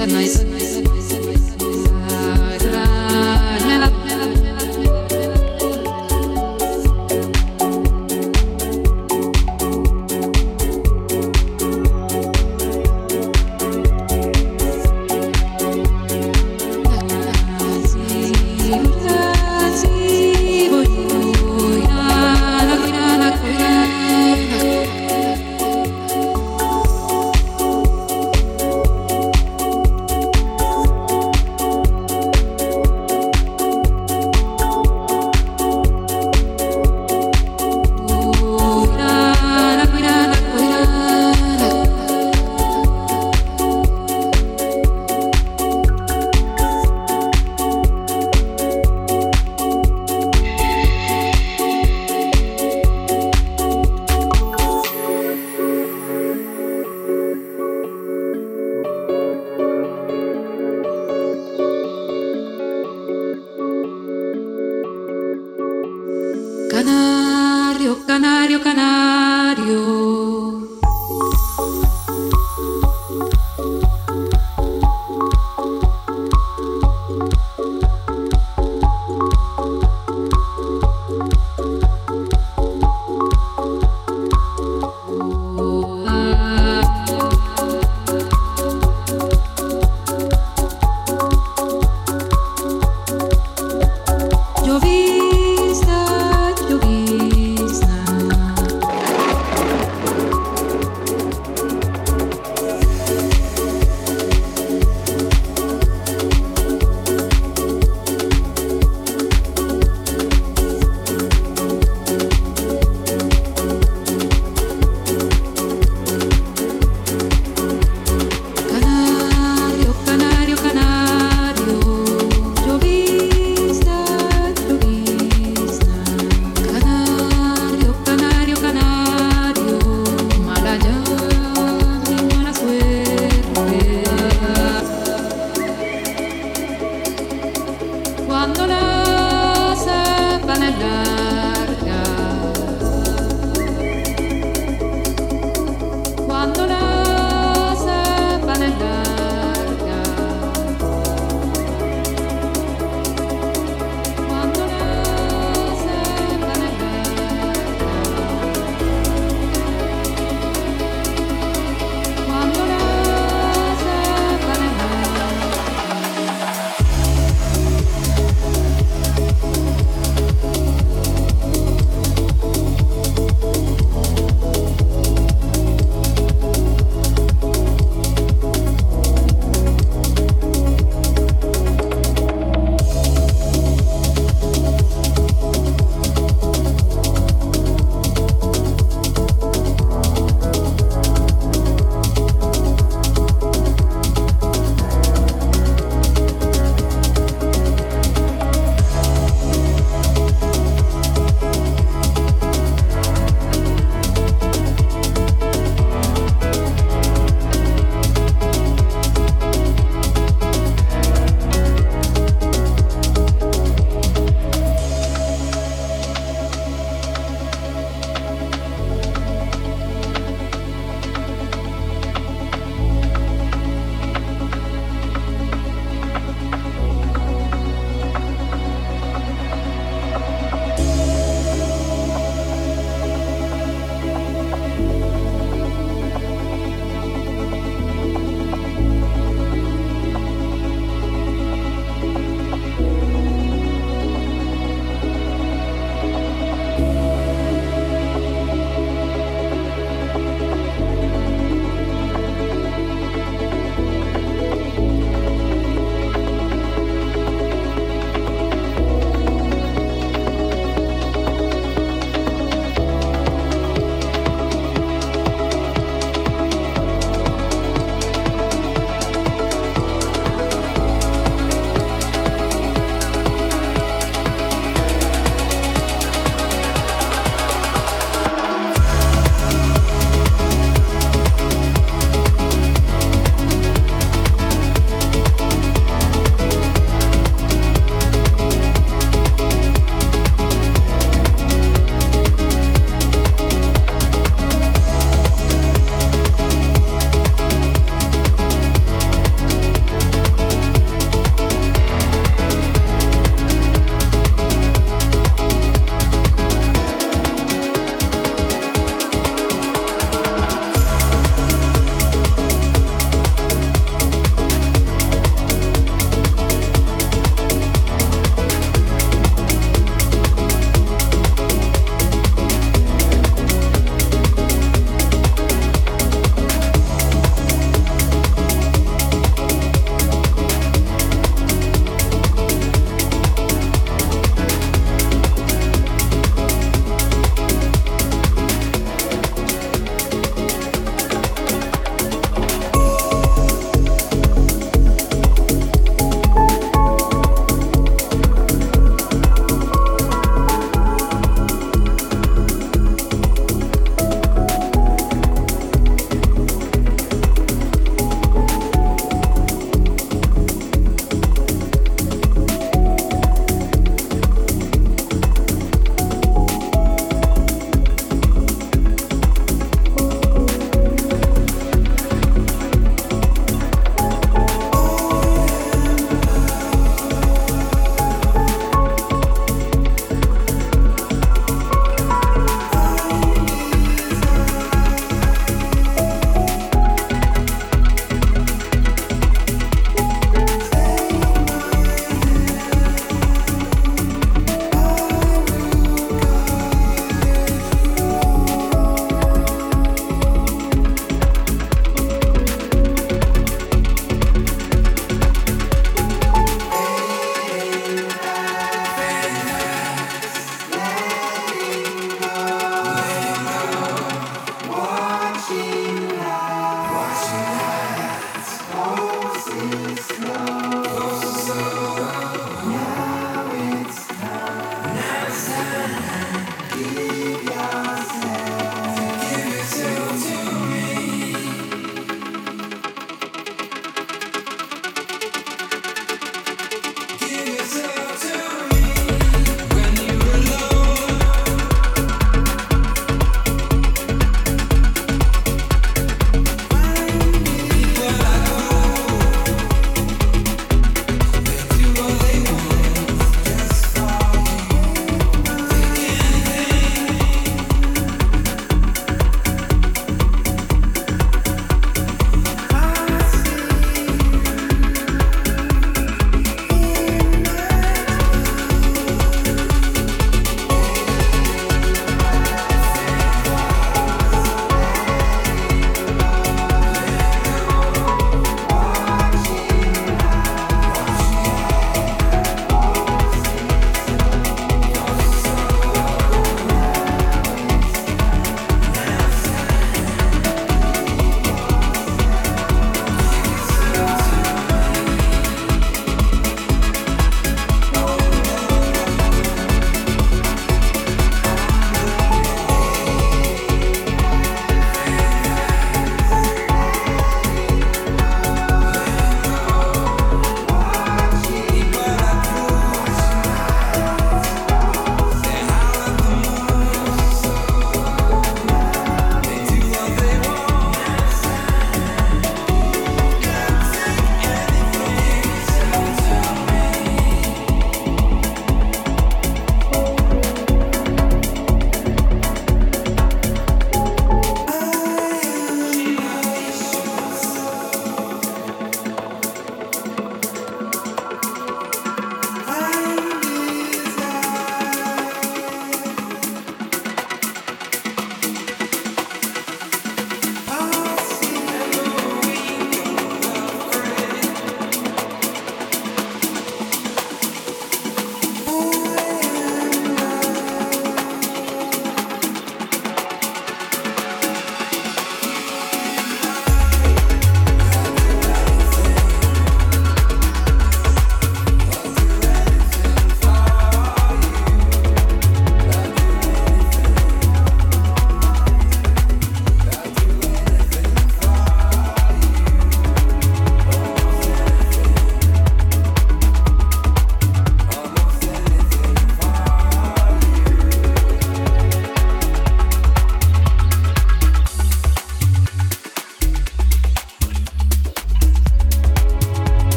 a nice よかなりょかなりょ。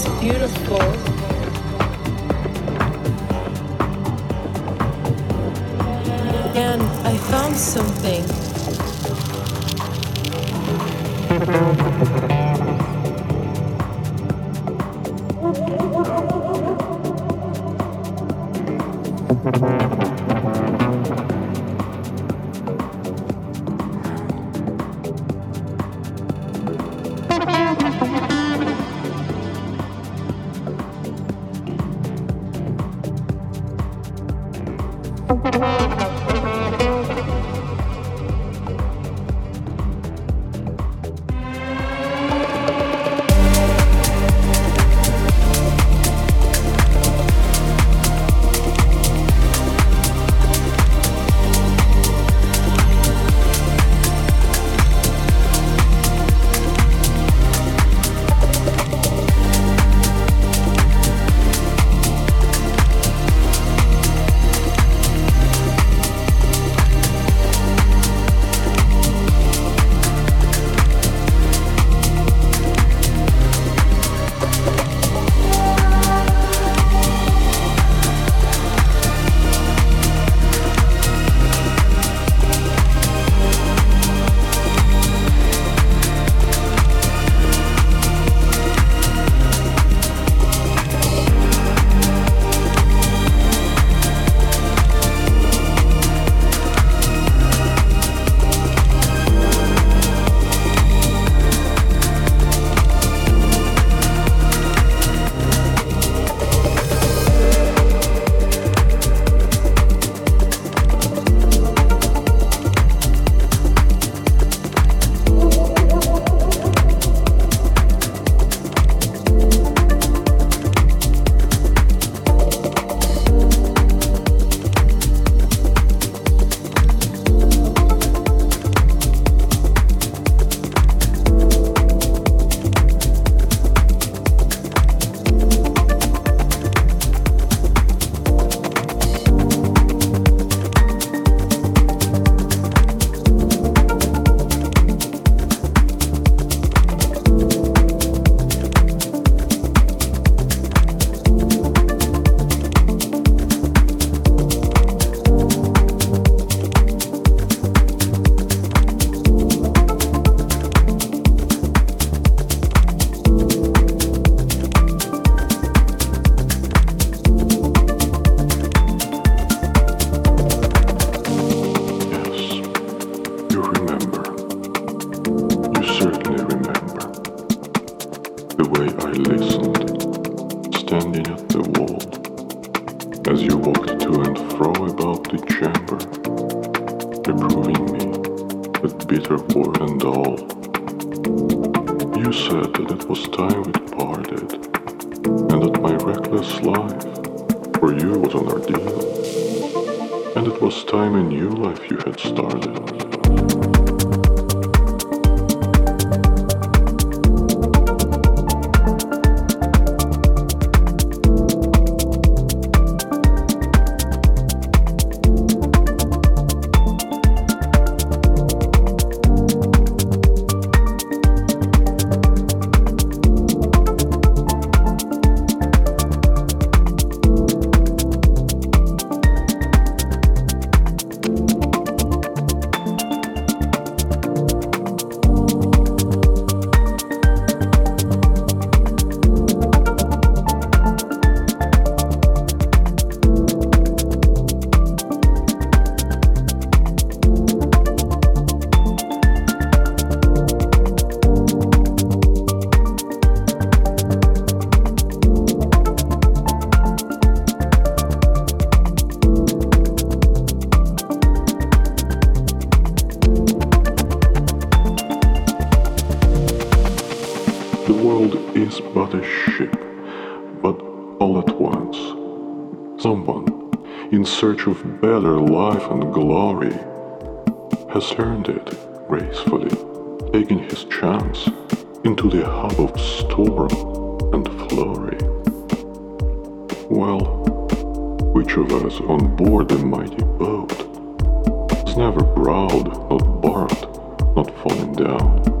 is beautiful. And I found something. and it was time a new life you had started. Better life and glory, has earned it gracefully, taking his chance into the hub of storm and flurry. Well, which of us on board the mighty boat is never proud, not barked, not fallen down?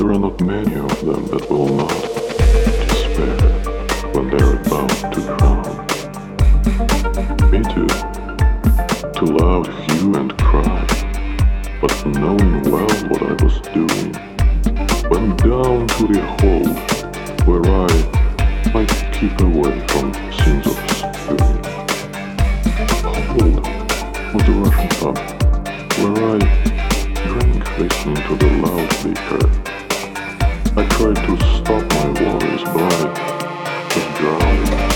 There are not many of them that will not despair when they're about to drown. Me too. to loud hue and cry, but knowing well what I was doing, went down to the hold where I might keep away from scenes of spewing. Hold was the Russian pub where I drank listening to the loudspeaker. I tried to stop my worries, but I was drowning.